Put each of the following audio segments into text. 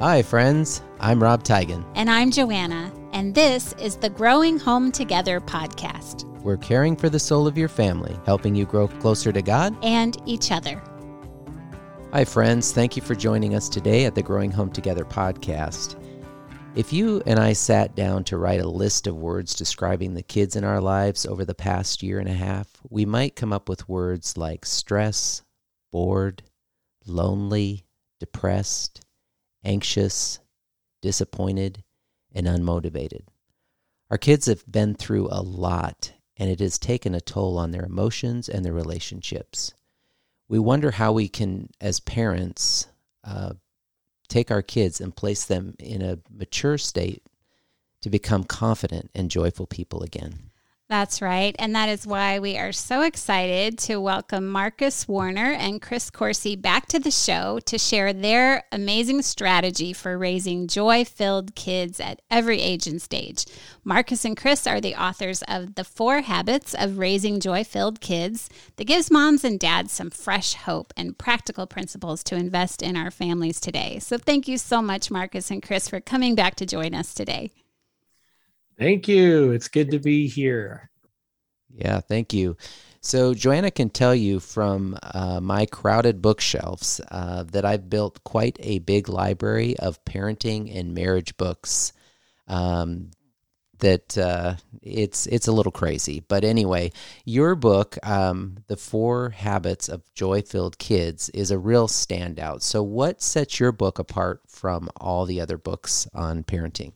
Hi, friends. I'm Rob Teigen. And I'm Joanna. And this is the Growing Home Together podcast. We're caring for the soul of your family, helping you grow closer to God and each other. Hi, friends. Thank you for joining us today at the Growing Home Together podcast. If you and I sat down to write a list of words describing the kids in our lives over the past year and a half, we might come up with words like stress, bored, lonely, depressed, anxious, disappointed, and unmotivated. Our kids have been through a lot, and it has taken a toll on their emotions and their relationships. We wonder how we can, as parents, uh, take our kids and place them in a mature state to become confident and joyful people again. That's right. And that is why we are so excited to welcome Marcus Warner and Chris Coursey back to the show to share their amazing strategy for raising joy filled kids at every age and stage. Marcus and Chris are the authors of The Four Habits of Raising Joy Filled Kids that gives moms and dads some fresh hope and practical principles to invest in our families today. So thank you so much, Marcus and Chris, for coming back to join us today. Thank you. It's good to be here. Yeah, thank you. So, Joanna can tell you from uh, my crowded bookshelves uh, that I've built quite a big library of parenting and marriage books. Um, that uh, it's it's a little crazy, but anyway, your book, um, "The Four Habits of Joy-Filled Kids," is a real standout. So, what sets your book apart from all the other books on parenting?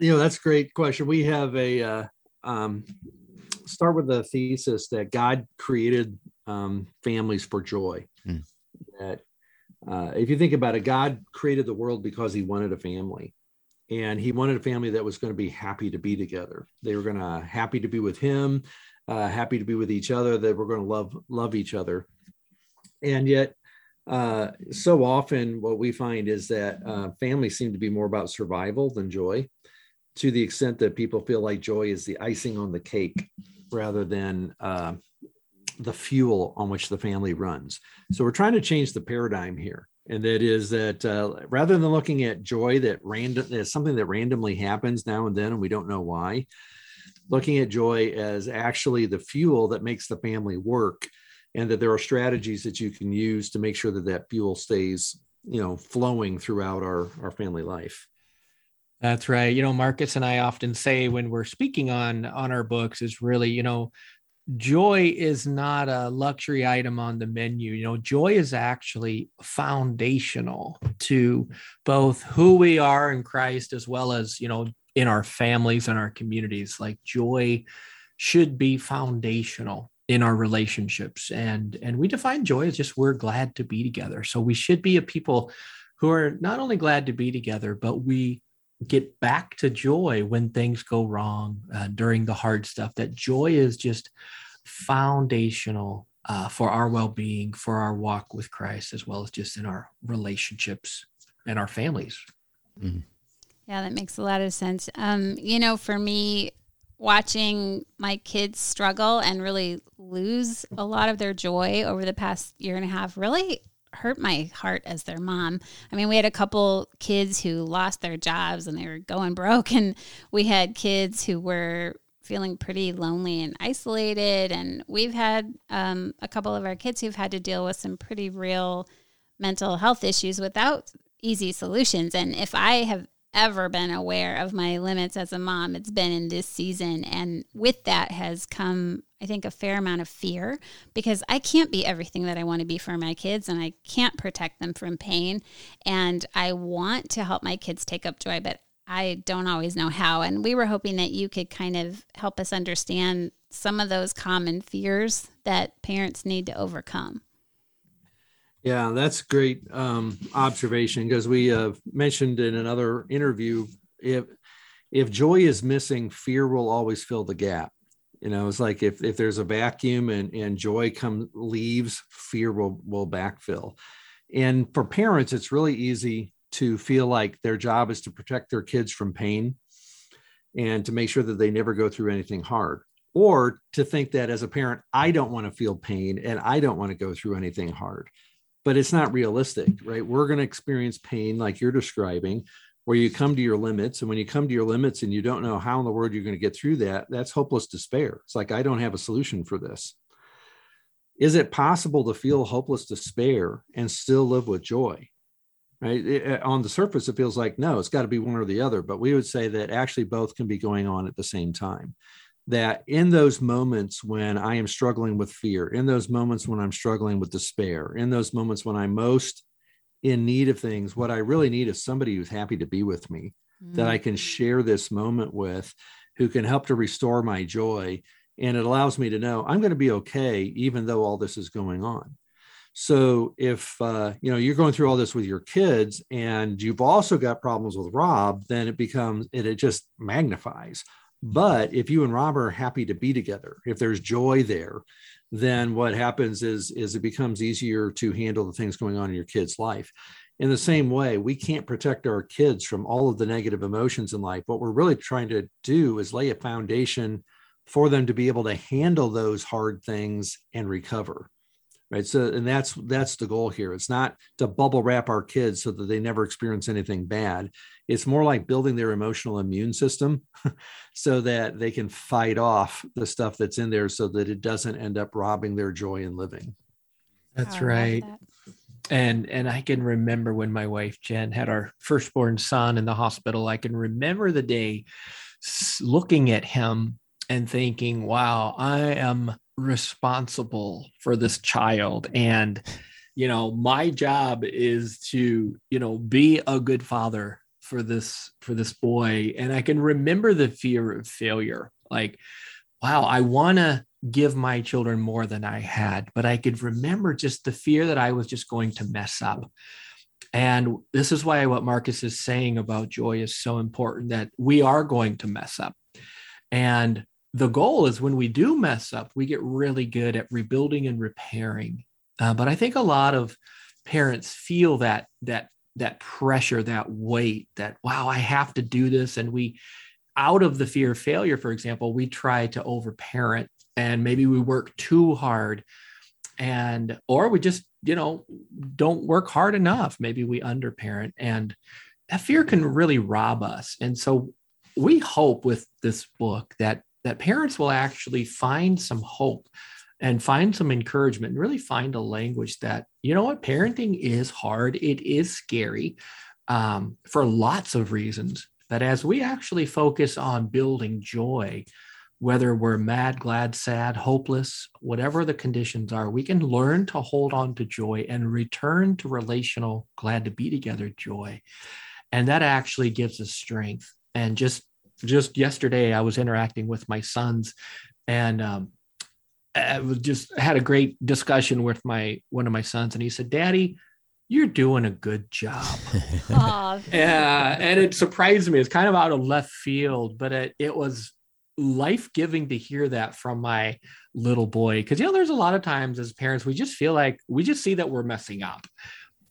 You know that's a great question. We have a uh, um, start with the thesis that god created um, families for joy. Mm. that uh, if you think about it god created the world because he wanted a family. And he wanted a family that was going to be happy to be together. They were going to happy to be with him uh, happy to be with each other. That we're going to love love each other. And yet uh, so often what we find is that uh, families seem to be more about survival than joy to the extent that people feel like joy is the icing on the cake rather than uh, the fuel on which the family runs. So we're trying to change the paradigm here. And that is that uh, rather than looking at joy that random as something that randomly happens now and then and we don't know why, looking at joy as actually the fuel that makes the family work and that there are strategies that you can use to make sure that that fuel stays you know flowing throughout our our family life that's right. You know, Marcus and I often say when we're speaking on on our books is really, you know, joy is not a luxury item on the menu. You know, joy is actually foundational to both who we are in Christ as well as, you know, in our families and our communities. Like joy should be foundational in our relationships and and we define joy as just we're glad to be together. So we should be a people who are not only glad to be together, but we get back to joy when things go wrong uh, during the hard stuff that joy is just foundational uh, for our well-being for our walk with christ as well as just in our relationships and our families mm-hmm. yeah that makes a lot of sense um, you know for me watching my kids struggle and really lose a lot of their joy over the past year and a half really hurt my heart as their mom. I mean, we had a couple kids who lost their jobs and they were going broke, and we had kids who were feeling pretty lonely and isolated. And we've had um, a couple of our kids who've had to deal with some pretty real mental health issues without easy solutions. And if I have ever been aware of my limits as a mom, it's been in this season. And with that has come I think, a fair amount of fear because I can't be everything that I want to be for my kids and I can't protect them from pain. And I want to help my kids take up joy, but I don't always know how. And we were hoping that you could kind of help us understand some of those common fears that parents need to overcome. Yeah, that's great um, observation because we uh, mentioned in another interview if if joy is missing, fear will always fill the gap you know it's like if, if there's a vacuum and, and joy come leaves fear will will backfill. And for parents it's really easy to feel like their job is to protect their kids from pain and to make sure that they never go through anything hard. Or to think that as a parent i don't want to feel pain and i don't want to go through anything hard. But it's not realistic, right? We're going to experience pain like you're describing, where you come to your limits. And when you come to your limits and you don't know how in the world you're going to get through that, that's hopeless despair. It's like, I don't have a solution for this. Is it possible to feel hopeless despair and still live with joy? Right. It, uh, on the surface, it feels like no, it's got to be one or the other. But we would say that actually both can be going on at the same time that in those moments when I am struggling with fear, in those moments when I'm struggling with despair, in those moments when I'm most in need of things, what I really need is somebody who's happy to be with me, mm. that I can share this moment with, who can help to restore my joy. And it allows me to know I'm going to be okay, even though all this is going on. So if uh, you know you're going through all this with your kids, and you've also got problems with Rob, then it becomes it, it just magnifies but if you and Rob are happy to be together, if there's joy there, then what happens is is it becomes easier to handle the things going on in your kid's life. In the same way, we can't protect our kids from all of the negative emotions in life. What we're really trying to do is lay a foundation for them to be able to handle those hard things and recover right so and that's that's the goal here it's not to bubble wrap our kids so that they never experience anything bad it's more like building their emotional immune system so that they can fight off the stuff that's in there so that it doesn't end up robbing their joy in living. That's oh, right. that. and and i can remember when my wife jen had our firstborn son in the hospital i can remember the day looking at him and thinking wow i am responsible for this child. And you know my job is to you know be a good father for this for this boy. And i can remember the fear of failure. Like wow i want to give my children more than i had but i could remember just the fear that i was just going to mess up. And this is why what marcus is saying about joy is so important that we are going to mess up. And the goal is when we do mess up, we get really good at rebuilding and repairing. Uh, but I think a lot of parents feel that that that pressure, that weight, that wow, I have to do this, and we, out of the fear of failure, for example, we try to overparent, and maybe we work too hard, and or we just you know don't work hard enough. Maybe we underparent, and that fear can really rob us. And so we hope with this book that that parents will actually find some hope and find some encouragement and really find a language that you know what parenting is hard it is scary um, for lots of reasons but as we actually focus on building joy whether we're mad glad sad hopeless whatever the conditions are we can learn to hold on to joy and return to relational glad to be together joy. And that actually gives us strength. And just just yesterday I was interacting with my sons and um, I was just had a great discussion with my one of my sons and he said, "Daddy, you're doing a good job." yeah, and it surprised me. It's kind of out of left field, but it, it was life giving to hear that from my little boy because you know there's a lot of times as parents we just feel like we just see that we're messing up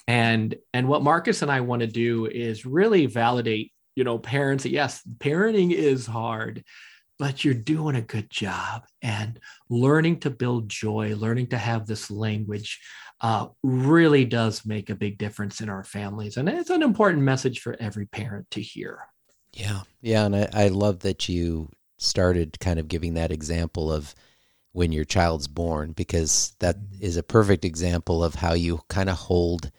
and and what marcus and i want to do is really validate you know, parents, yes, parenting is hard, but you're doing a good job and learning to build joy, learning to have this language uh, really does make a big difference in our families. And it's an important message for every parent to hear. Yeah. Yeah. And I, I love that you started kind of giving that example of when your child's born, because that is a perfect example of how you kind of hold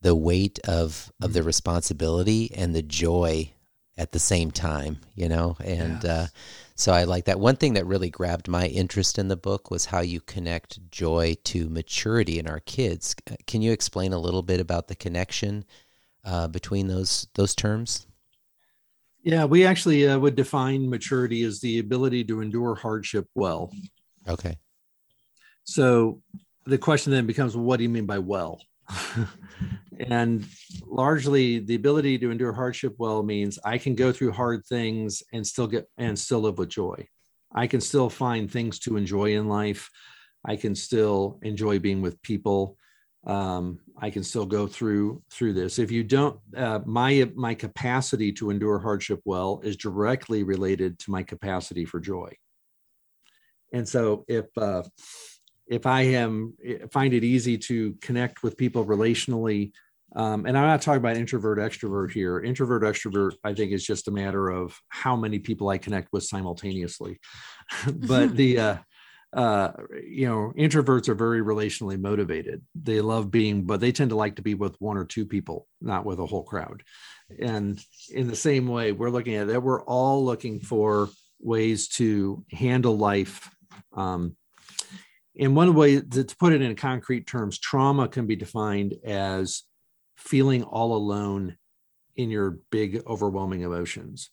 the weight of of the mm-hmm. responsibility and the joy at the same time, you know? And yes. uh, so I like that. One thing that really grabbed my interest in the book was how you connect joy to maturity in our kids. Can you explain a little bit about the connection uh, between those those terms? Yeah, we actually uh, would define maturity as the ability to endure hardship well. Okay. So the question then becomes, well, what do you mean by well? and largely the ability to endure hardship well means i can go through hard things and still get and still live with joy. I can still find things to enjoy in life. I can still enjoy being with people. Um, i can still go through through this. If you don't uh, my my capacity to endure hardship well is directly related to my capacity for joy. And so if uh, if I am find it easy to connect with people relationally, um, and I'm not talking about introvert extrovert here. Introvert extrovert, I think, is just a matter of how many people I connect with simultaneously. but the uh, uh, you know, introverts are very relationally motivated. They love being, but they tend to like to be with one or two people, not with a whole crowd. And in the same way, we're looking at that. We're all looking for ways to handle life. Um, and one way to put it in concrete terms, trauma can be defined as feeling all alone in your big, overwhelming emotions.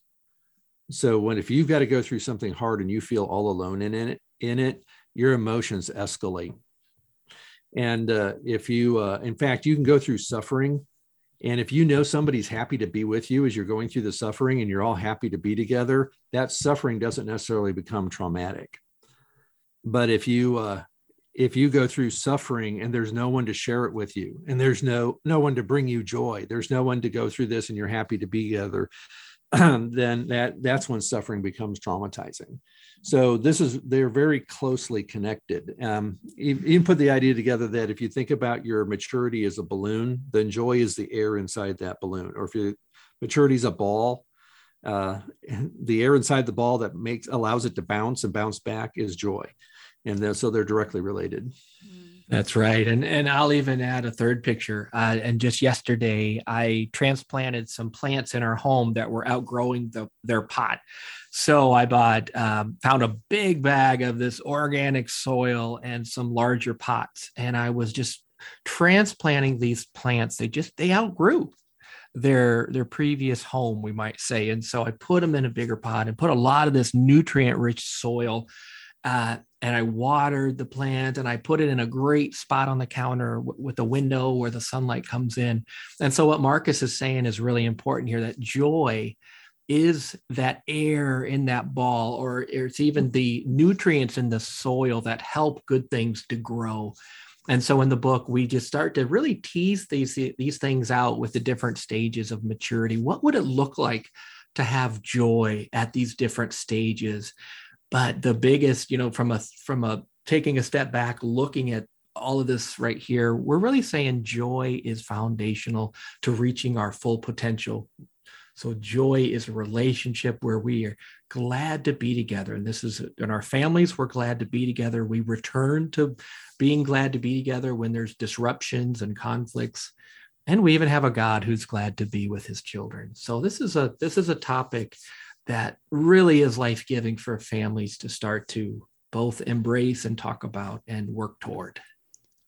So when if you've got to go through something hard and you feel all alone in it, in it, your emotions escalate. And uh, if you, uh, in fact, you can go through suffering. And if you know somebody's happy to be with you as you're going through the suffering and you're all happy to be together, that suffering doesn't necessarily become traumatic. But if you, uh, if you go through suffering and there's no one to share it with you and there's no no one to bring you joy there's no one to go through this and you're happy to be together then that that's when suffering becomes traumatizing. So this is they're very closely connected. Um, you, you put the idea together that if you think about your maturity as a balloon then joy is the air inside that balloon or if your maturity is a ball uh, the air inside the ball that makes allows it to bounce and bounce back is joy and then, so they're directly related that's right. And and I'll even add a third picture. Uh, and just yesterday, I transplanted some plants in our home that were outgrowing the, their pot. So I bought, um, found a big bag of this organic soil and some larger pots. And I was just transplanting these plants. They just, they outgrew their their previous home we might say and so i put them in a bigger pot and put a lot of this nutrient rich soil uh, and I watered the plant and I put it in a great spot on the counter w- with a window where the sunlight comes in. And so, what Marcus is saying is really important here that joy is that air in that ball, or it's even the nutrients in the soil that help good things to grow. And so in the book, we just start to really tease these, these things out with the different stages of maturity. What would it look like to have joy at these different stages? But the biggest, you know, from a from a taking a step back, looking at all of this right here, we're really saying joy is foundational to reaching our full potential. So joy is a relationship where we are glad to be together. And this is in our families, we're glad to be together. We return to being glad to be together when there's disruptions and conflicts. And we even have a God who's glad to be with his children. So this is a this is a topic that really is life giving for families to start to both embrace and talk about and work toward.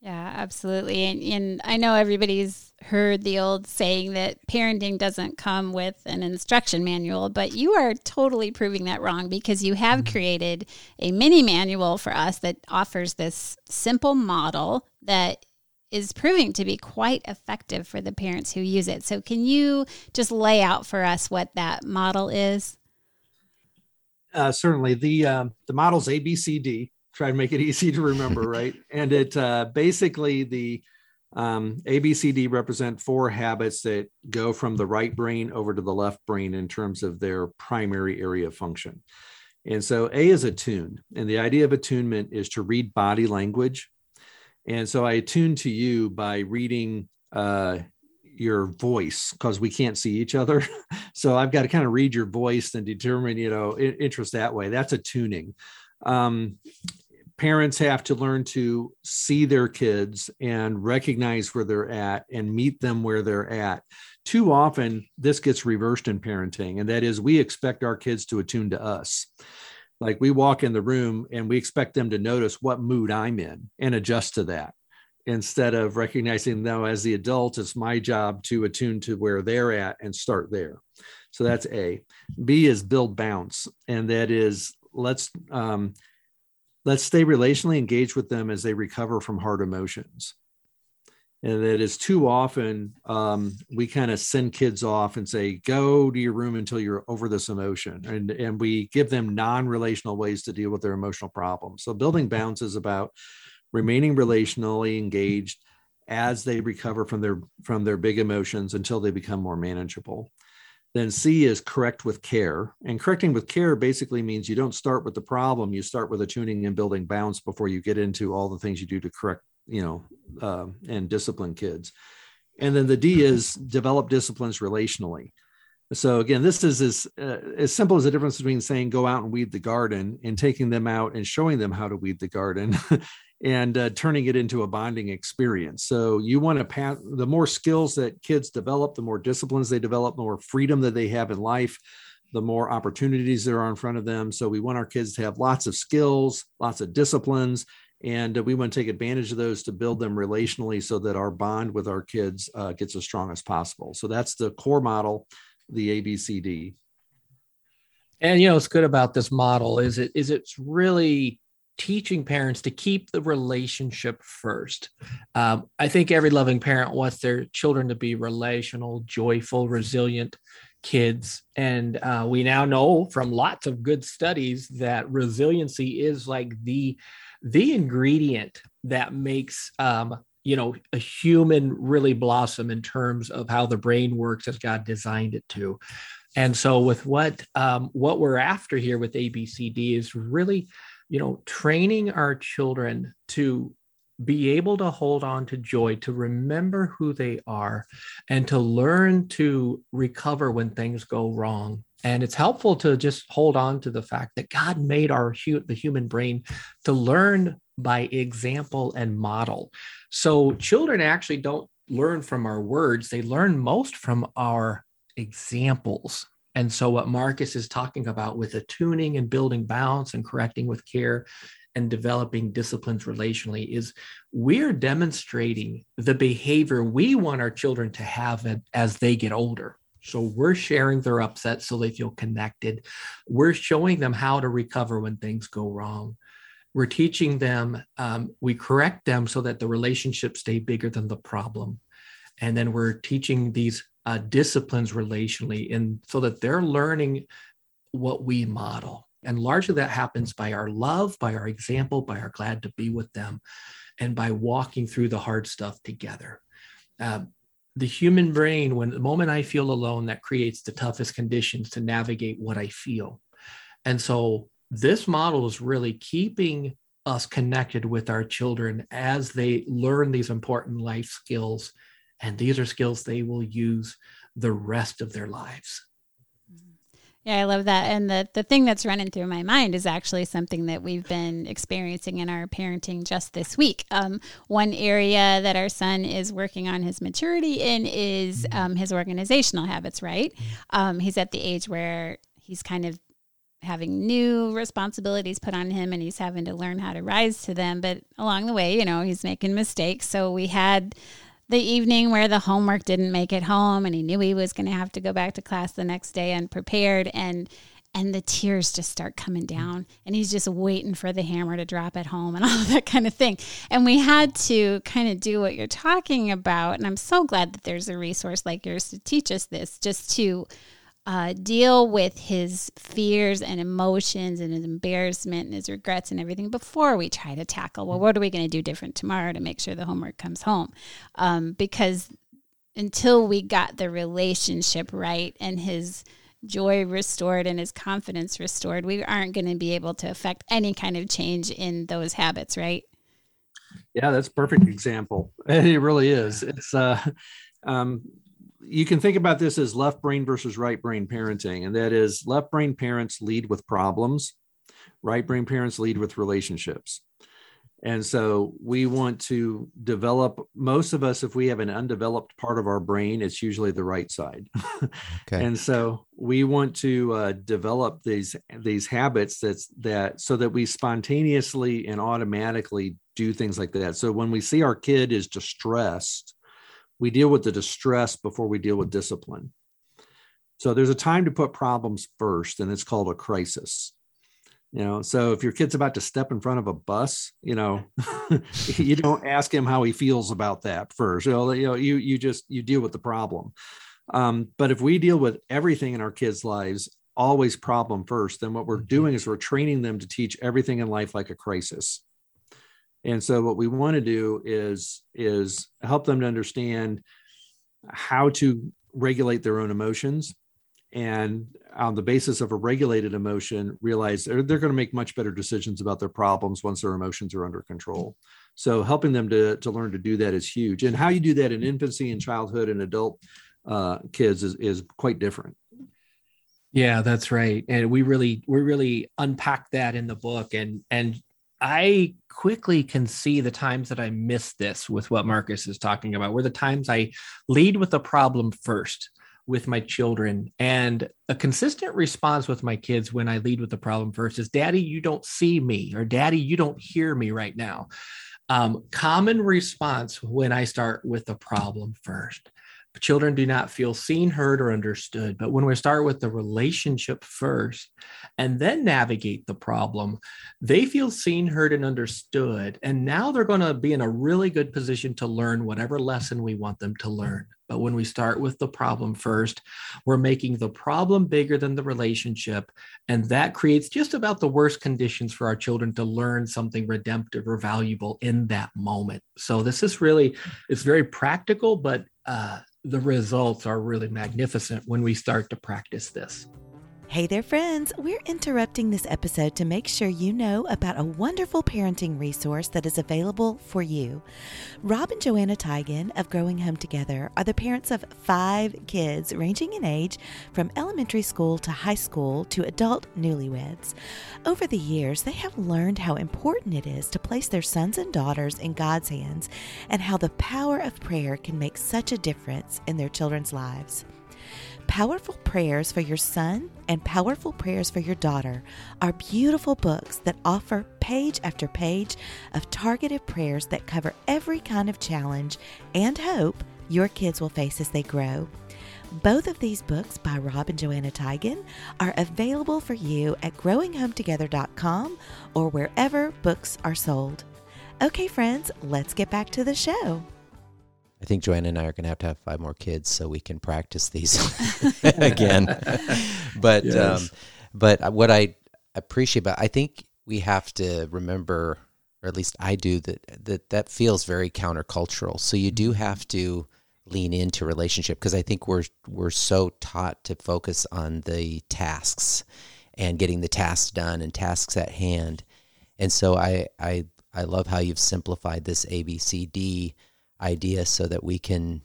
Yeah, absolutely. And, and, I know everybody's heard the old saying that parenting doesn't come with an instruction manual, but you are totally proving that wrong because you have mm-hmm. created a mini manual for us that offers this simple model that is proving to be quite effective for the parents who use it. So, can you just lay out for us what that model is? Uh, certainly the um, the model's ABCD. Try to make it easy to remember, right? and it uh, basically the um, ABCD represent four habits that go from the right brain over to the left brain in terms of their primary area of function. And so A is attune, and the idea of attunement is to read body language. And so I attune to you by reading uh, your voice because we can't see each other. so I've got to kind of read your voice and determine, you know, interest that way. That's a tuning. Um, parents have to learn to see their kids and recognize where they're at and meet them where they're at. Too often, this gets reversed in parenting, and that is we expect our kids to attune to us. Like we walk in the room and we expect them to notice what mood I'm in and adjust to that instead of recognizing now as the adult it's my job to attune to where they're at and start there. So that's a. B is build bounce and that is let's um, let's stay relationally engaged with them as they recover from hard emotions. And that is too often um, we kind of send kids off and say go to your room until you're over this emotion and and we give them non-relational ways to deal with their emotional problems. So building bounce is about remaining relationally engaged as they recover from their from their big emotions until they become more manageable Then C is correct with care. And correcting with care basically means you don't start with the problem, you start with attuning and building bounce before you get into all the things you do to correct, you know, uh, and discipline kids. And then the D is develop disciplines relationally. So again, this is as uh, as simple as the difference between saying go out and weed the garden and taking them out and showing them how to weed the garden and uh, turning it into a bonding experience. So you want to pass the more skills that kids develop, the more disciplines they develop, the more freedom that they have in life, the more opportunities there are in front of them. So we want our kids to have lots of skills, lots of disciplines, and we want to take advantage of those to build them relationally so that our bond with our kids uh, gets as strong as possible. So that's the core model the ABCD. And you know what's good about this model is it is it's really teaching parents to keep the relationship first. Um, I think every loving parent wants their children to be relational, joyful, resilient kids, and uh, we now know from lots of good studies that resiliency is like the the ingredient that makes um, you know a human really blossom in terms of how the brain works as god designed it to and so with what um, what we're after here with abcd is really you know training our children to be able to hold on to joy to remember who they are and to learn to recover when things go wrong and it's helpful to just hold on to the fact that god made our the human brain to learn by example and model. So children actually don't learn from our words, they learn most from our examples. And so, what Marcus is talking about with attuning and building balance and correcting with care and developing disciplines relationally is we're demonstrating the behavior we want our children to have as they get older. So we're sharing their upset so they feel connected. We're showing them how to recover when things go wrong we're teaching them um, we correct them so that the relationships stay bigger than the problem and then we're teaching these uh, disciplines relationally and so that they're learning what we model and largely that happens by our love by our example by our glad to be with them and by walking through the hard stuff together uh, the human brain when the moment i feel alone that creates the toughest conditions to navigate what i feel and so this model is really keeping us connected with our children as they learn these important life skills. And these are skills they will use the rest of their lives. Yeah, I love that. And the, the thing that's running through my mind is actually something that we've been experiencing in our parenting just this week. Um, one area that our son is working on his maturity in is um, his organizational habits, right? Um, he's at the age where he's kind of having new responsibilities put on him and he's having to learn how to rise to them. But along the way, you know, he's making mistakes. So we had the evening where the homework didn't make it home and he knew he was going to have to go back to class the next day unprepared and and the tears just start coming mm. down and he's just waiting for the hammer to drop at home and all that kind of thing. And we had to kind of do what you're talking about and i'm so glad that there's a resource like yours to teach us this just to uh, deal with his fears and emotions and his embarrassment and his regrets and everything before we try to tackle, well, what are we going to do different tomorrow to make sure the homework comes home? Um, because until we got the relationship right and his joy restored and his confidence restored, we aren't going to be able to affect any kind of change in those habits, right? Yeah, that's perfect example. It really is. It's uh um you can think about this as left brain versus right brain parenting, and that is left brain parents lead with problems, right brain parents lead with relationships. And so we want to develop most of us, if we have an undeveloped part of our brain, it's usually the right side. okay. And so we want to uh, develop these these habits that's that so that we spontaneously and automatically do things like that. So when we see our kid is distressed, we deal with the distress before we deal with discipline. So there's a time to put problems first, and it's called a crisis. You know, so if your kid's about to step in front of a bus, you know, you don't ask him how he feels about that first. You know, you know, you you just you deal with the problem. Um, but if we deal with everything in our kids' lives always problem first, then what we're mm-hmm. doing is we're training them to teach everything in life like a crisis. And so what we want to do is is help them to understand how to regulate their own emotions and on the basis of a regulated emotion realize they're, they're going to make much better decisions about their problems once their emotions are under control. So helping them to, to learn to do that is huge. And how you do that in infancy and childhood and adult uh, kids is, is quite different. Yeah that's right. And we really we really unpack that in the book and and i quickly can see the times that i miss this with what marcus is talking about were the times i lead with the problem first with my children. And a consistent response with my kids when I lead with the problem first is Daddy, you don't see me, or Daddy, you don't hear me right now. Um, common response when I start with the problem first. Children do not feel seen, heard, or understood. But when we start with the relationship first and then navigate the problem, they feel seen, heard, and understood. And now they're going to be in a really good position to learn whatever lesson we want them to learn. But when we start with the problem first, we're making the problem bigger than the relationship. And that creates just about the worst conditions for our children to learn something redemptive or valuable in that moment. So this is really, it's very practical, but uh, the results are really magnificent when we start to practice this. Hey there, friends. We're interrupting this episode to make sure you know about a wonderful parenting resource that is available for you. Rob and Joanna Teigen of Growing Home Together are the parents of five kids ranging in age from elementary school to high school to adult newlyweds. Over the years, they have learned how important it is to place their sons and daughters in God's hands and how the power of prayer can make such a difference in their children's lives. Powerful Prayers for Your Son and Powerful Prayers for Your Daughter are beautiful books that offer page after page of targeted prayers that cover every kind of challenge and hope your kids will face as they grow. Both of these books by Rob and Joanna Teigen are available for you at growinghometogether.com or wherever books are sold. Okay, friends, let's get back to the show. I think Joanna and I are going to have to have five more kids so we can practice these again. but yes. um, but what I appreciate, but I think we have to remember, or at least I do, that that that feels very countercultural. So you do mm-hmm. have to lean into relationship because I think we're we're so taught to focus on the tasks and getting the tasks done and tasks at hand. And so I I I love how you've simplified this ABCD idea so that we can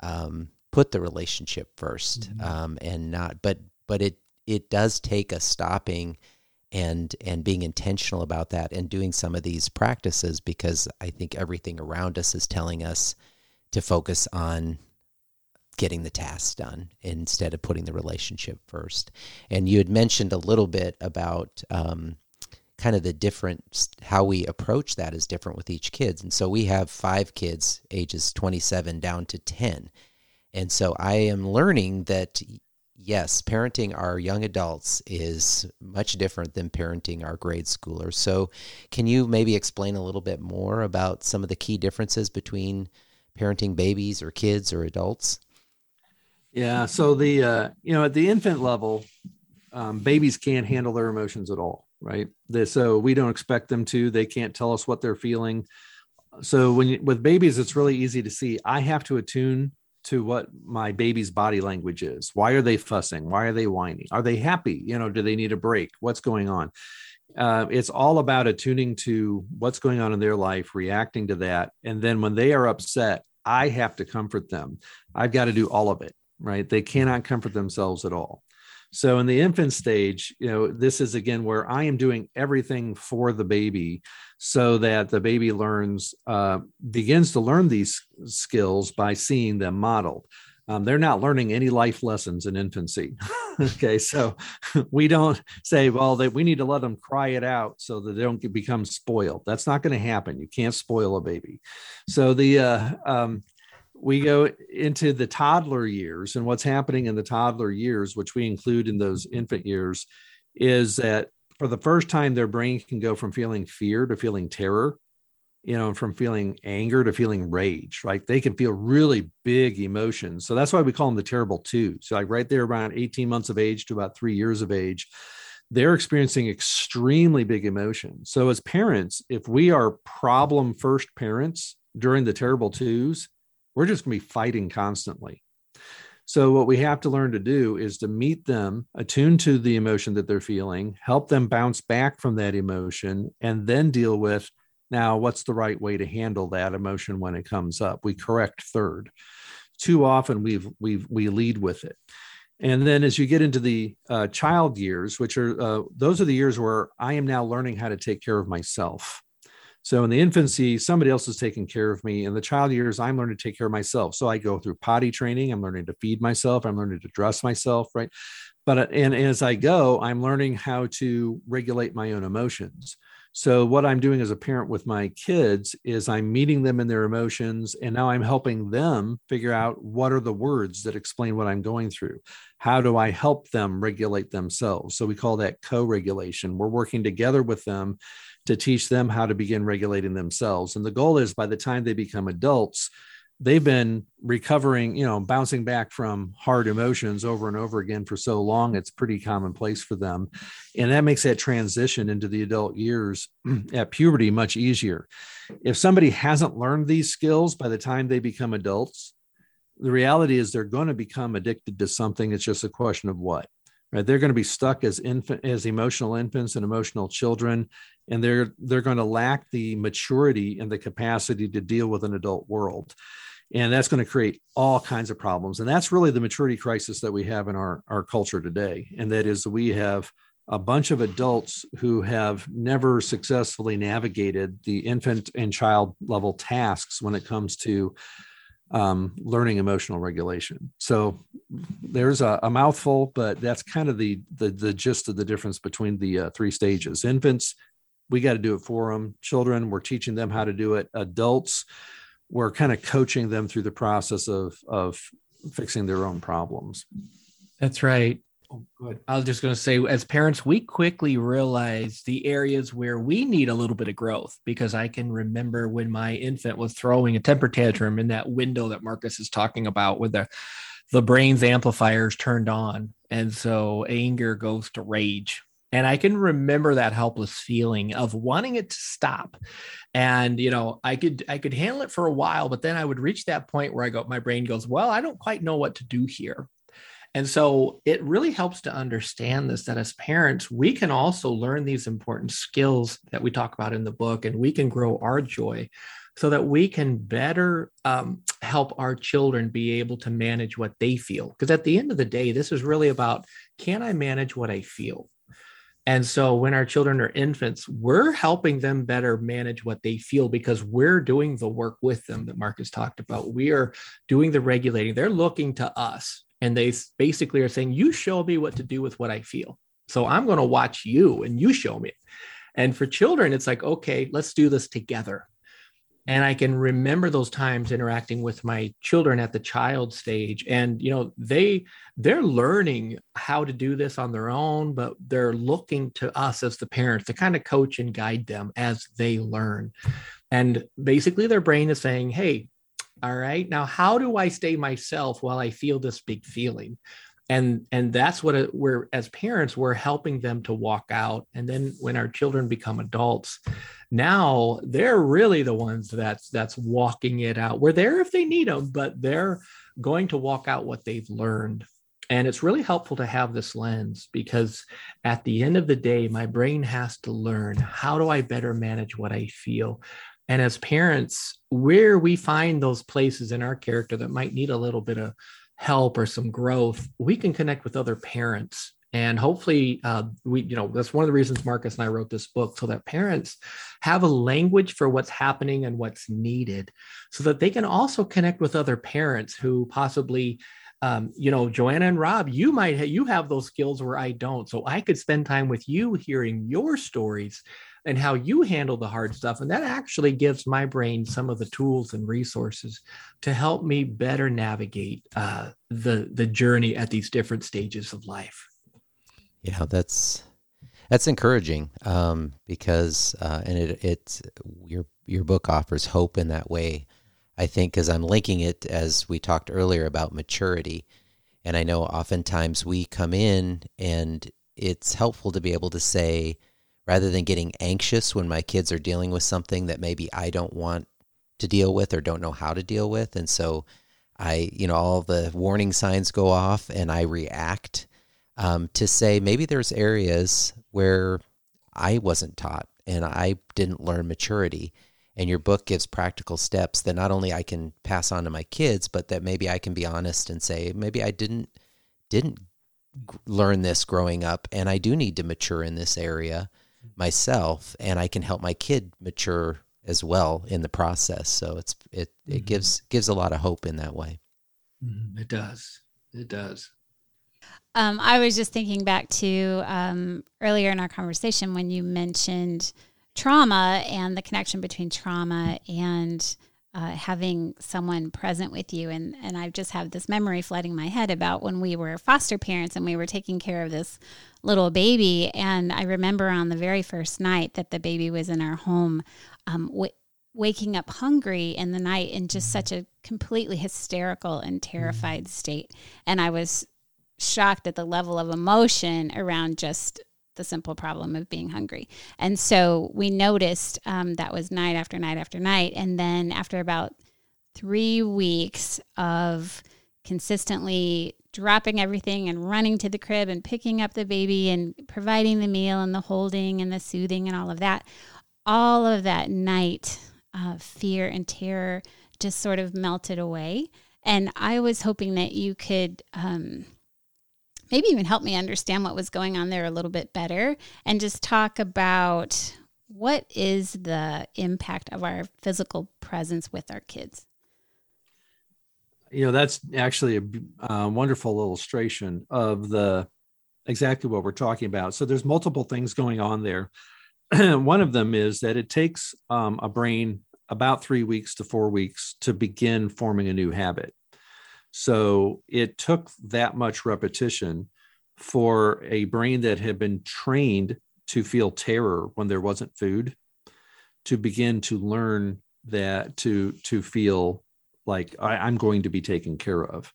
um, put the relationship 1st mm-hmm. um, and not but but it it does take us stopping and and being intentional about that and doing some of these practices because I think everything around us is telling us to focus on getting the tasks done instead of putting the relationship first. And you had mentioned a little bit about um, kind of the different how we approach that is different with each kids. And so we have five kids ages 27 down to 10 and so i am learning that yes parenting our young adults is much different than parenting our grade schoolers. So can you maybe explain a little bit more about some of the key differences between parenting babies or kids or adults? Yeah so the uh, you know at the infant level um, babies can't handle their emotions at all right? They, so we don't expect them to. They can't tell us what they're feeling. So when you, with babies, it's really easy to see. I have to attune to what my baby's body language is. Why are they fussing? Why are they whining? Are they happy? You know, do they need a break? What's going on? Uh, it's all about attuning to what's going on in their life, reacting to that. And then when they are upset, I have to comfort them. I've got to do all of it, right? They cannot comfort themselves at all. So in the infant stage, you know, this is again where I am doing everything for the baby so that the baby learns, uh, begins to learn these skills by seeing them modeled. Um, they're not learning any life lessons in infancy. okay, so we don't say, well, they, we need to let them cry it out so that they don't get, become spoiled. That's not going to happen. You can't spoil a baby. So the uh, um, we go into the toddler years and what's happening in the toddler years which we include in those mm-hmm. infant years is that for the first time their brain can go from feeling fear to feeling terror you know from feeling anger to feeling rage right? They can feel really big emotions. So that's why we call them the terrible two so like right there around 18 months of age to about three years of age they're experiencing extremely big emotions. So as parents if we are problem first parents during the terrible twos we're just going to be fighting constantly. So, what we have to learn to do is to meet them, attune to the emotion that they're feeling, help them bounce back from that emotion, and then deal with now what's the right way to handle that emotion when it comes up. We correct third. Too often we've we've we lead with it. And then as you get into the uh, child years, which are uh, those are the years where I am now learning how to take care of myself. So in the infancy, somebody else is taking care of me. In the child years, I'm learning to take care of myself. So I go through potty training. I'm learning to feed myself. I'm learning to dress myself, right? But uh, and, and as I go, I'm learning how to regulate my own emotions. So what I'm doing as a parent with my kids is I'm meeting them in their emotions and now I'm helping them figure out what are the words that explain what I'm going through. How do I help them regulate themselves? So we call that co-regulation. We're working together with them to teach them how to begin regulating themselves. And the goal is by the time they become adults, they've been recovering, you know, bouncing back from hard emotions over and over again for so long, it's pretty commonplace for them. And that makes that transition into the adult years at puberty much easier. If somebody hasn't learned these skills by the time they become adults, the reality is they're going to become addicted to something. It's just a question of what right? They're going to be stuck as infant as emotional infants and emotional children and they're they're going to lack the maturity and the capacity to deal with an adult world. And that's going to create all kinds of problems. And that's really the maturity crisis that we have in our our culture today. And that is we have a bunch of adults who have never successfully navigated the infant and child level tasks when it comes to um, learning emotional regulation. So there's a, a, mouthful, but that's kind of the, the the gist of the difference between the uh, three stages. Infants, we got to do it for them. Children, we're teaching them how to do it. Adults, we're kind of coaching them through the process of of fixing their own problems. That's right. Oh, good. I was just going to say, as parents, we quickly realize the areas where we need a little bit of growth because I can remember when my infant was throwing a temper tantrum in that window that Marcus is talking about, with the the brain's amplifiers turned on, and so anger goes to rage. And I can remember that helpless feeling of wanting it to stop. And you know, I could I could handle it for a while, but then I would reach that point where I go, my brain goes, well, I don't quite know what to do here and so it really helps to understand this that as parents, we can also learn these important skills that we talk about in the book, and we can grow our joy so that we can better um, help our children be able to manage what they feel. Because at the end of the day, this is really about can I manage what I feel? And so when our children are infants, we're helping them better manage what they feel because we're doing the work with them that Marcus talked about. We are doing the regulating. They're looking to us and they basically are saying, You show me what to do with what I feel. So I'm going to watch you and you show me. And for children, it's like, okay, let's do this together. And I can remember those times interacting with my children at the child stage. And, you know, they they're learning how to do this on their own, but they're looking to us as the parents to kind of coach and guide them as they learn. And basically their brain is saying, hey, all right. Now how do i stay myself while i feel this big feeling? And and that's what it, we're as parents we're helping them to walk out. And then when our children become adults now they're really the ones that's that's walking it out. We're there if they need them but they're going to walk out what they've learned. And it's really helpful to have this lens because at the end of the day my brain has to learn how do i better manage what i feel and as parents, where we find those places in our character that might need a little bit of help or some growth, we can connect with other parents. And hopefully, uh, we, you know, that's one of the reasons Marcus and I wrote this book so that parents have a language for what's happening and what's needed so that they can also connect with other parents who possibly um, you know, Joanna and Rob, you might ha- you have those skills where I don't. So I could spend time with you hearing your stories and how you handle the hard stuff. And that actually gives my brain some of the tools and resources to help me better navigate uh, the the journey at these different stages of life. Yeah, that's that's encouraging um, because uh, and it it's your your book offers hope in that way. I think because I'm linking it as we talked earlier about maturity, and I know oftentimes we come in and it's helpful to be able to say rather than getting anxious when my kids are dealing with something that maybe I don't want to deal with or don't know how to deal with. And so I, you know, all the warning signs go off and I react um, to say maybe there's areas where I wasn't taught and I didn't learn maturity. And your book gives practical steps that not only I can pass on to my kids, but that maybe I can be honest and say maybe I didn't didn't learn this growing up, and I do need to mature in this area myself, and I can help my kid mature as well in the process. So it's it it mm-hmm. gives gives a lot of hope in that way. Mm-hmm. It does. It does. Um, I was just thinking back to um, earlier in our conversation when you mentioned trauma and the connection between trauma and uh, having someone present with you. And, and I just have this memory flooding my head about when we were foster parents and we were taking care of this little baby. And I remember on the very first night that the baby was in our home, um, w- waking up hungry in the night in just such a completely hysterical and terrified state. And I was shocked at the level of emotion around just the simple problem of being hungry. And so we noticed um, that was night after night after night. And then after about three weeks of consistently dropping everything and running to the crib and picking up the baby and providing the meal and the holding and the soothing and all of that, all of that night uh, fear and terror just sort of melted away. And I was hoping that you could. Um, maybe even help me understand what was going on there a little bit better and just talk about what is the impact of our physical presence with our kids. You know that's actually a uh, wonderful illustration of the exactly what we're talking about. So there's multiple things going on there. One of them is that it takes um, a brain about three weeks to four weeks to begin forming a new habit so it took that much repetition for a brain that had been trained to feel terror when there wasn't food to begin to learn that to to feel like I, am going to be taken care of.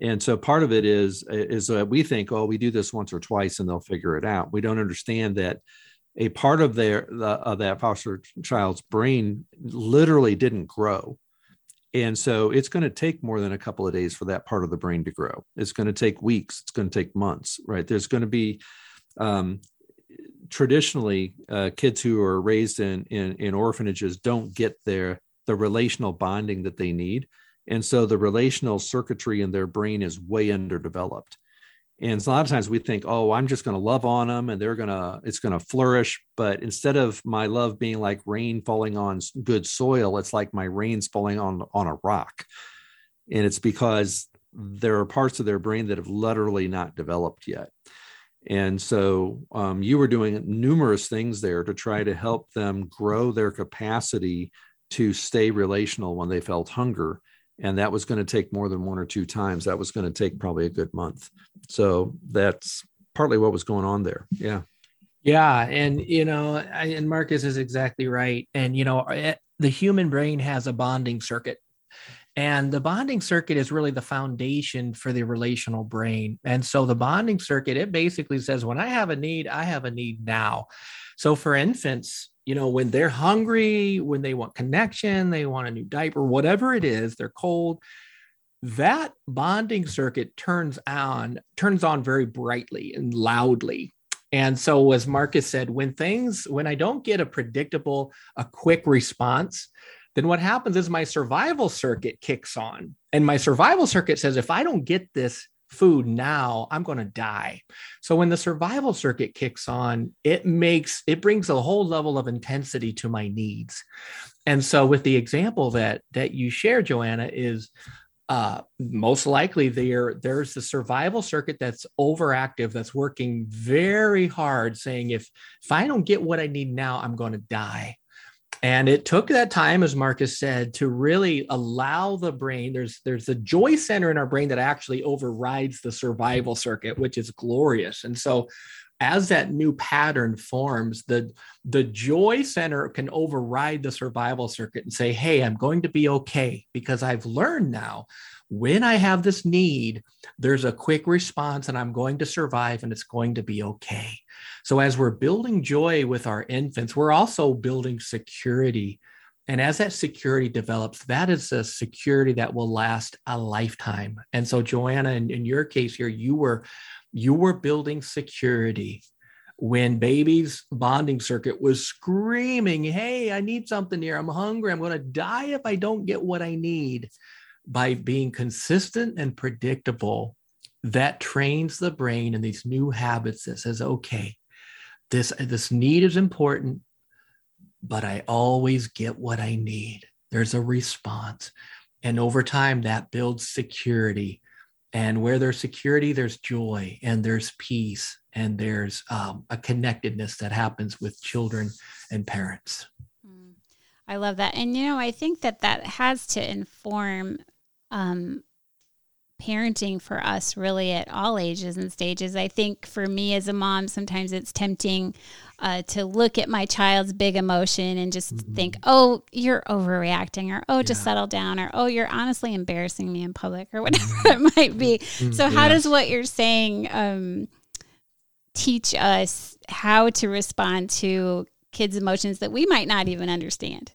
And so part of it is is that we think, oh, we do this once or twice and they'll figure it out. We don't understand that a part of their the, of that foster child's brain literally didn't grow and so it's going to take more than a couple of days for that part of the brain to grow. It's going to take weeks. It's going to take months, right? There's going to be um, traditionally uh, kids who are raised in, in, in orphanages don't get their the relational bonding that they need, and so the relational circuitry in their brain is way underdeveloped. And so a lot of times we think, oh, I'm just going to love on them and they're going to, it's going to flourish. But instead of my love being like rain falling on good soil, it's like my rain's falling on, on a rock. And it's because there are parts of their brain that have literally not developed yet. And so um, you were doing numerous things there to try to help them grow their capacity to stay relational when they felt hunger and that was going to take more than one or two times. That was going to take probably a good month. So that's partly what was going on there. Yeah. Yeah and you know and marcus is exactly right. And you know eh, the human brain has a bonding circuit. And the bonding circuit is really the foundation for the relational brain. And so the bonding circuit, it basically says, when I have a need, I have a need now. So for infants, you know, when they're hungry, when they want connection, they want a new diaper, whatever it is, they're cold, that bonding circuit turns on, turns on very brightly and loudly. And so, as Marcus said, when things, when I don't get a predictable, a quick response, then what happens is my survival circuit kicks on. And my survival circuit says, if I don't get this food now, I'm going to die. So when the survival circuit kicks on, it makes it brings a whole level of intensity to my needs. And so with the example that that you share Joanna is uh, most likely there there's the survival circuit that's overactive that's working very hard saying if if i don't get what i need now i'm going to die and it took that time as marcus said to really allow the brain there's there's a joy center in our brain that actually overrides the survival circuit which is glorious. And so as that new pattern forms the the joy center can override the survival circuit and say hey i'm going to be okay because i've learned now when i have this need there's a quick response and i'm going to survive and it's going to be okay so, as we're building joy with our infants, we're also building security And as that security develops, that is a security that will last a lifetime. And so, Joanna, in, in your case here, you were you were building security when baby's bonding circuit was screaming, Hey, I need something here. I'm hungry. I'm going to die if I don't get what I need. By being consistent and predictable, that trains the brain in these new habits that says, okay, this, this need is important, but I always get what I need. There's a response. And over time, that builds security. And where there's security, there's joy and there's peace and there's um, a connectedness that happens with children and parents. Mm. I love that. And, you know, I think that that has to inform um, parenting for us really at all ages and stages. I think for me as a mom, sometimes it's tempting uh, to look at my child's big emotion and just mm-hmm. think, oh, you're overreacting, or oh, just settle down, or oh, you're honestly embarrassing me in public, or whatever mm-hmm. it might be. Mm-hmm. So, how does what you're saying um, teach us how to respond to kids' emotions that we might not even understand?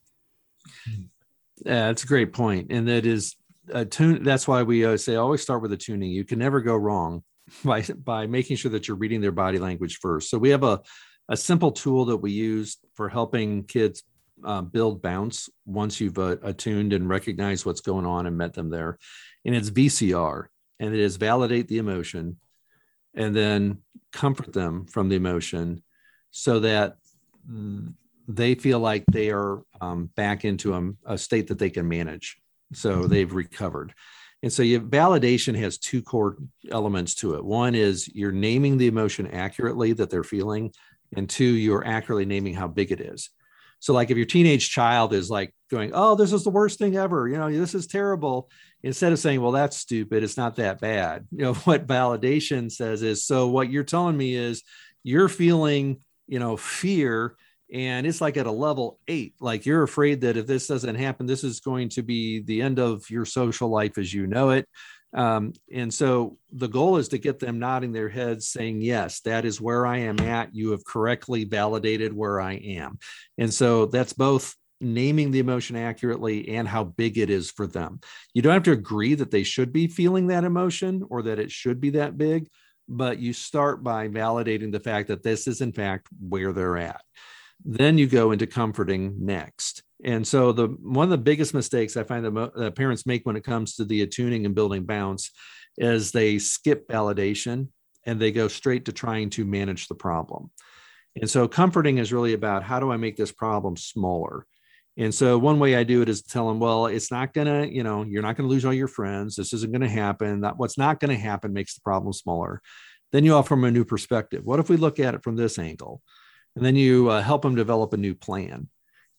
Yeah, that's a great point, and that is a tune. That's why we uh, say always start with attuning. You can never go wrong by by making sure that you're reading their body language first. So we have a a simple tool that we use for helping kids uh, build bounce once you've uh, attuned and recognized what's going on and met them there, and it's VCR, and it is validate the emotion, and then comfort them from the emotion, so that they feel like they are um, back into a, a state that they can manage so mm-hmm. they've recovered. And so you, validation has two core elements to it. One is you're naming the emotion accurately that they're feeling, and two, you're accurately naming how big it is. So, like if your teenage child is like going, "Oh, this is the worst thing ever," you know, this is terrible. Instead of saying, "Well, that's stupid," it's not that bad. You know what validation says is, "So what you're telling me is you're feeling, you know, fear." And it's like at a level eight like you're afraid that if this doesn't happen this is going to be the end of your social life as you know it. Um, and so the goal is to get them nodding their heads saying yes that is where i am at. You have correctly validated where i am. And so that's both naming the emotion accurately and how big it is for them. You don't have to agree that they should be feeling that emotion or that it should be that big but you start by validating the fact that this is in fact where they're at then you go into comforting next. And so the one of the biggest mistakes I find that, parents make when it comes to the attuning and building bounce is they skip validation and they go straight to trying to manage the problem. And so comforting is really about how do I make this problem smaller? And so one way I do it is tell them, well, it's not gonna, you know, you're not gonna lose all your friends. This isn't gonna happen. That what's not gonna happen makes the problem smaller. Then you offer them a new perspective. What if we look at it from this angle? And then you uh, help them develop a new plan.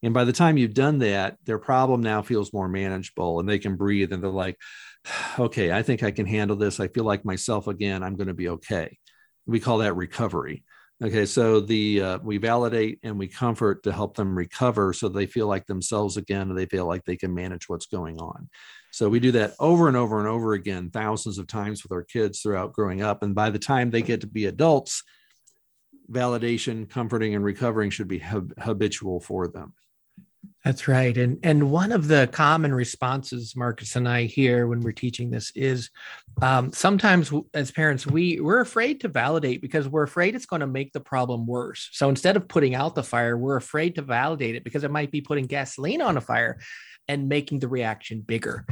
And by the time you've done that their problem now feels more manageable and they can breathe and they're like okay i think i can handle this. I feel like myself again. I'm going to be okay. We call that recovery. Okay so the uh, we validate and we comfort to help them recover so they feel like themselves again and they feel like they can manage what's going on. So we do that over and over and over again thousands of times with our kids throughout growing up. And by the time they get to be adults validation, comforting, and recovering should be hab- habitual for them. That's right. And and one of the common responses Marcus and I hear when we're teaching this is um, sometimes as parents we we're afraid to validate because we're afraid it's going to make the problem worse. So instead of putting out the fire, we're afraid to validate it because it might be putting gasoline on a fire and making the reaction bigger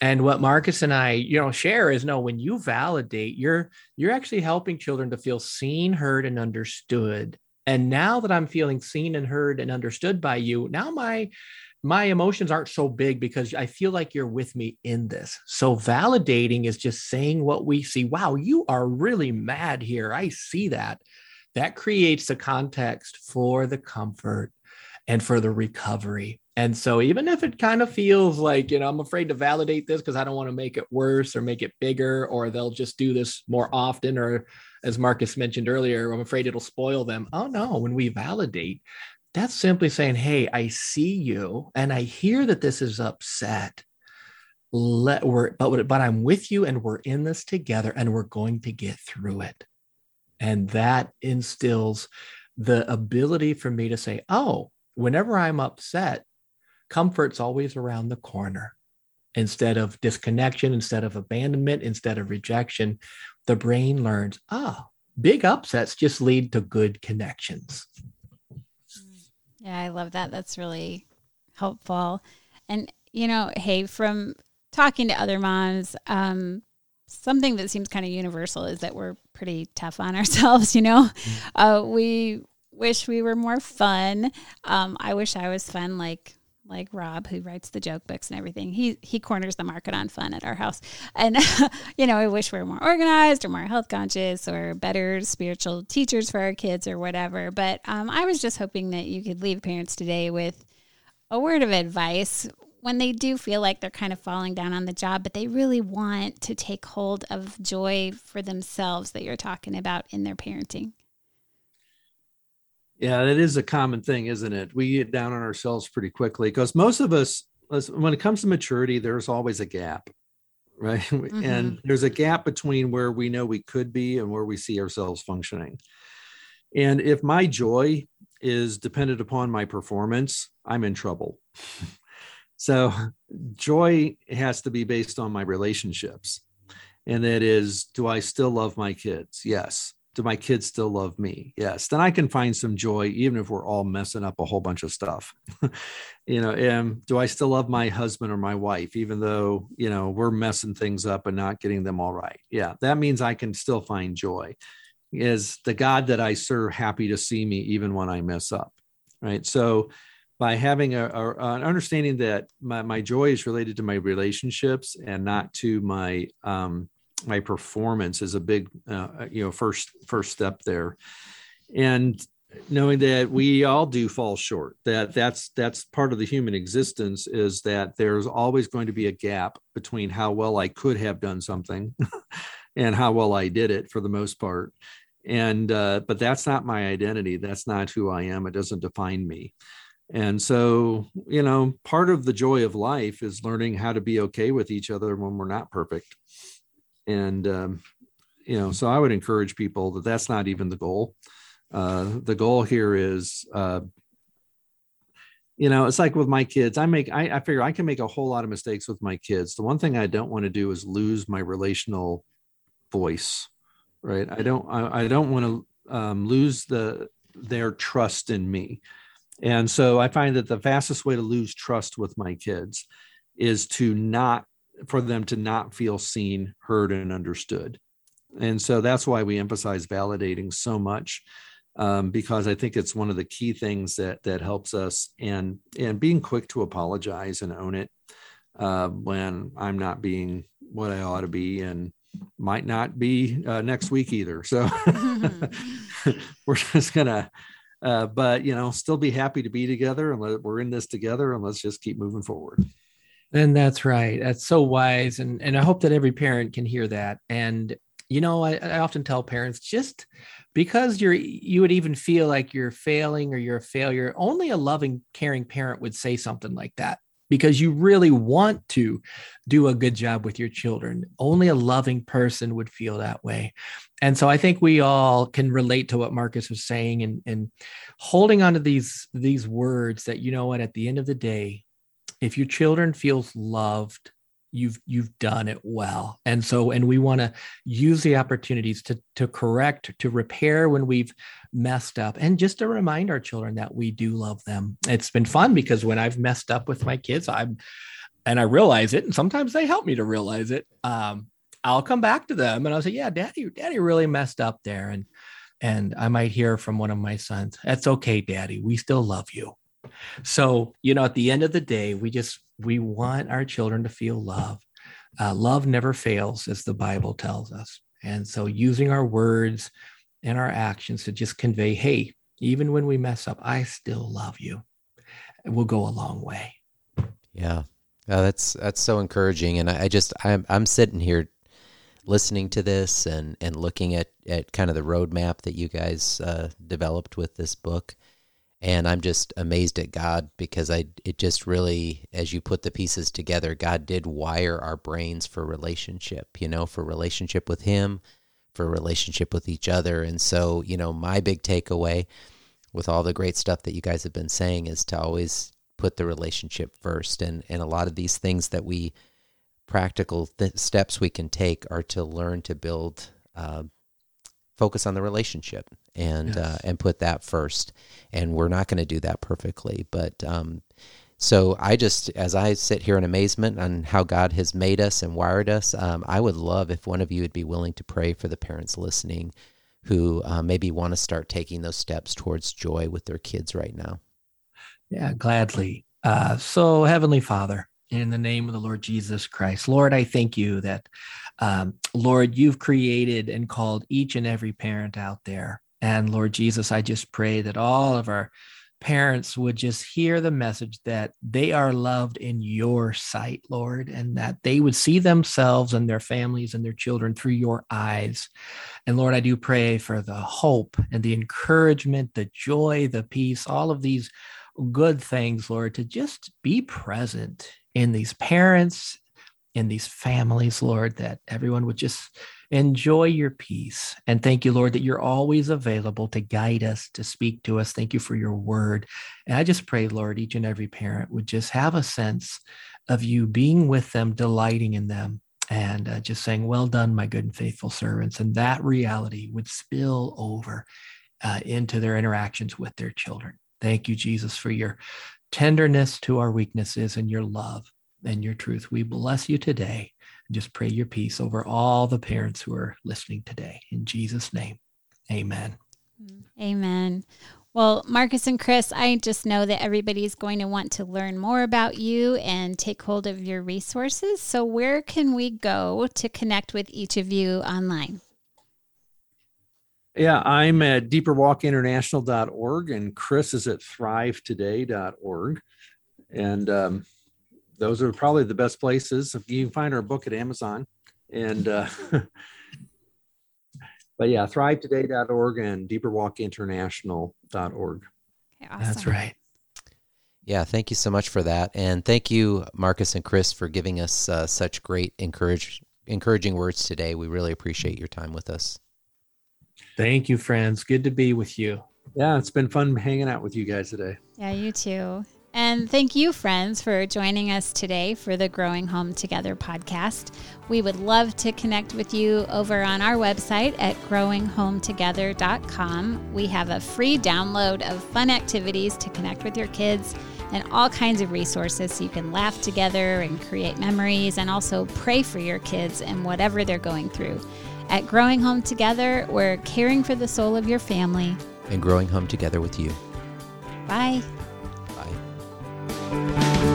and what marcus and i you know share is no when you validate you're you're actually helping children to feel seen heard and understood. And now that i'm feeling seen and heard and understood by you now my my emotions aren't so big because i feel like you're with me in this. So validating is just saying what we see. Wow you are really mad here. I see that. That creates the context for the comfort and for the recovery and so even if it kind of feels like, you know, I'm afraid to validate this because I don't want to make it worse or make it bigger, or they'll just do this more often, or as Marcus mentioned earlier, I'm afraid it'll spoil them. Oh no, when we validate, that's simply saying, Hey, I see you and I hear that this is upset. Let we're but but I'm with you and we're in this together and we're going to get through it. And that instills the ability for me to say, Oh, whenever I'm upset, comfort's always around the corner. Instead of disconnection, instead of abandonment, instead of rejection, the brain learns, ah, big upsets just lead to good connections. Yeah, I love that. That's really helpful. And, you know, hey, from talking to other moms, um, something that seems kind of universal is that we're pretty tough on ourselves, you know? Mm-hmm. Uh, we wish we were more fun. Um, I wish I was fun like like Rob, who writes the joke books and everything. He he corners the market on fun at our house, and you know, I wish we were more organized or more health conscious or better spiritual teachers for our kids or whatever. But um, I was just hoping that you could leave parents today with a word of advice when they do feel like they're kind of falling down on the job, but they really want to take hold of joy for themselves that you're talking about in their parenting. Yeah, that is a common thing, isn't it? We get down on ourselves pretty quickly because most of us, when it comes to maturity, there's always a gap, right? Mm-hmm. And there's a gap between where we know we could be and where we see ourselves functioning. And if my joy is dependent upon my performance, I'm in trouble. so joy has to be based on my relationships. And that is, do I still love my kids? Yes do my kids still love me? Yes. Then i can find some joy even if we're all messing up a whole bunch of stuff. You know and do i still love my husband or my wife even though you know we're messing things up and not getting them all right? Yeah that means i can still find joy. Is the god that i serve happy to see me even when i mess up right? So by having a, a, an understanding that my, my joy is related to my relationships and not to my um, my performance is a big uh, you know first first step there. And knowing that we all do fall short that that's that's part of the human existence is that there's always going to be a gap between how well i could have done something and how well i did it for the most part. And uh, but that's not my identity. That's not who i am. It doesn't define me. And so you know part of the joy of life is learning how to be okay with each other when we're not perfect and um, you know so i would encourage people that that's not even the goal. Uh, the goal here is uh, you know it's like with my kids i make I, I figure i can make a whole lot of mistakes with my kids. The one thing i don't want to do is lose my relational voice right? I don't i, I don't want to um, lose the their trust in me. And so i find that the fastest way to lose trust with my kids is to not for them to not feel seen, heard, and understood. And so that's why we emphasize validating so much. Um, because I think it's one of the key things that that helps us and and being quick to apologize and own it uh, when I'm not being what I ought to be and might not be uh, next week either. So we're just gonna, uh, but you know, still be happy to be together and let, we're in this together and let's just keep moving forward. And that's right. That's so wise. And and I hope that every parent can hear that. And you know, I, I often tell parents just because you're you would even feel like you're failing or you're a failure, only a loving, caring parent would say something like that because you really want to do a good job with your children. Only a loving person would feel that way. And so I think we all can relate to what Marcus was saying and, and holding on to these, these words that, you know what, at the end of the day, if your children feels loved you've you've done it well. And so and we want to use the opportunities to to correct to repair when we've messed up. And just to remind our children that we do love them. It's been fun because when i've messed up with my kids i'm and i realize it and sometimes they help me to realize it um, i'll come back to them and i'll say yeah daddy daddy really messed up there. And and i might hear from one of my sons that's okay daddy. We still love you so, you know, at the end of the day, we just we want our children to feel love. Uh, love never fails, as the Bible tells us. And so, using our words and our actions to just convey, hey, even when we mess up, I still love you, will go a long way. Yeah. Uh, that's that's so encouraging, and I, I just I'm I'm sitting here listening to this and and looking at at kind of the roadmap that you guys uh, developed with this book, and I'm just amazed at God because I it just really as you put the pieces together God did wire our brains for relationship you know for relationship with him for relationship with each other and so you know my big takeaway with all the great stuff that you guys have been saying is to always put the relationship first. And and a lot of these things that we practical th- steps we can take are to learn to build uh, focus on the relationship and yes. uh, and put that first. And we're not going to do that perfectly, but um, so I just as I sit here in amazement on how God has made us and wired us, um, I would love if one of you would be willing to pray for the parents listening who uh, maybe want to start taking those steps towards joy with their kids right now. Yeah, gladly. Uh, so, Heavenly Father, in the name of the Lord Jesus Christ, Lord, I thank you that, um, Lord, you've created and called each and every parent out there. And Lord Jesus, I just pray that all of our parents would just hear the message that they are loved in your sight, Lord, and that they would see themselves and their families and their children through your eyes. And Lord, I do pray for the hope and the encouragement, the joy, the peace, all of these good things, Lord, to just be present in these parents, in these families, Lord, that everyone would just enjoy your peace. And thank you, Lord, that you're always available to guide us, to speak to us. Thank you for your word. And I just pray, Lord, each and every parent would just have a sense of you being with them, delighting in them, and uh, just saying, Well done, my good and faithful servants. And that reality would spill over uh, into their interactions with their children. Thank you, Jesus, for your tenderness to our weaknesses and your love and your truth. We bless you today just pray your peace over all the parents who are listening today. In Jesus' name, amen. Amen. Well, Marcus and Chris, I just know that everybody's going to want to learn more about you and take hold of your resources. So, where can we go to connect with each of you online? Yeah, I'm at deeperwalkinternational.org and Chris is at thrivetoday.org. And um, those are probably the best places. You can find our book at Amazon. And, uh, but yeah, thrivetoday.org and deeperwalkinternational.org. Okay, awesome. That's right. Yeah, thank you so much for that. And thank you, Marcus and Chris, for giving us uh, such great encourage, encouraging words today. We really appreciate your time with us. Thank you, friends. Good to be with you. Yeah, it's been fun hanging out with you guys today. Yeah, you too. And thank you, friends, for joining us today for the Growing Home Together podcast. We would love to connect with you over on our website at growinghometogether.com. We have a free download of fun activities to connect with your kids and all kinds of resources so you can laugh together and create memories and also pray for your kids and whatever they're going through. At Growing Home Together, we're caring for the soul of your family and growing home together with you. Bye. Música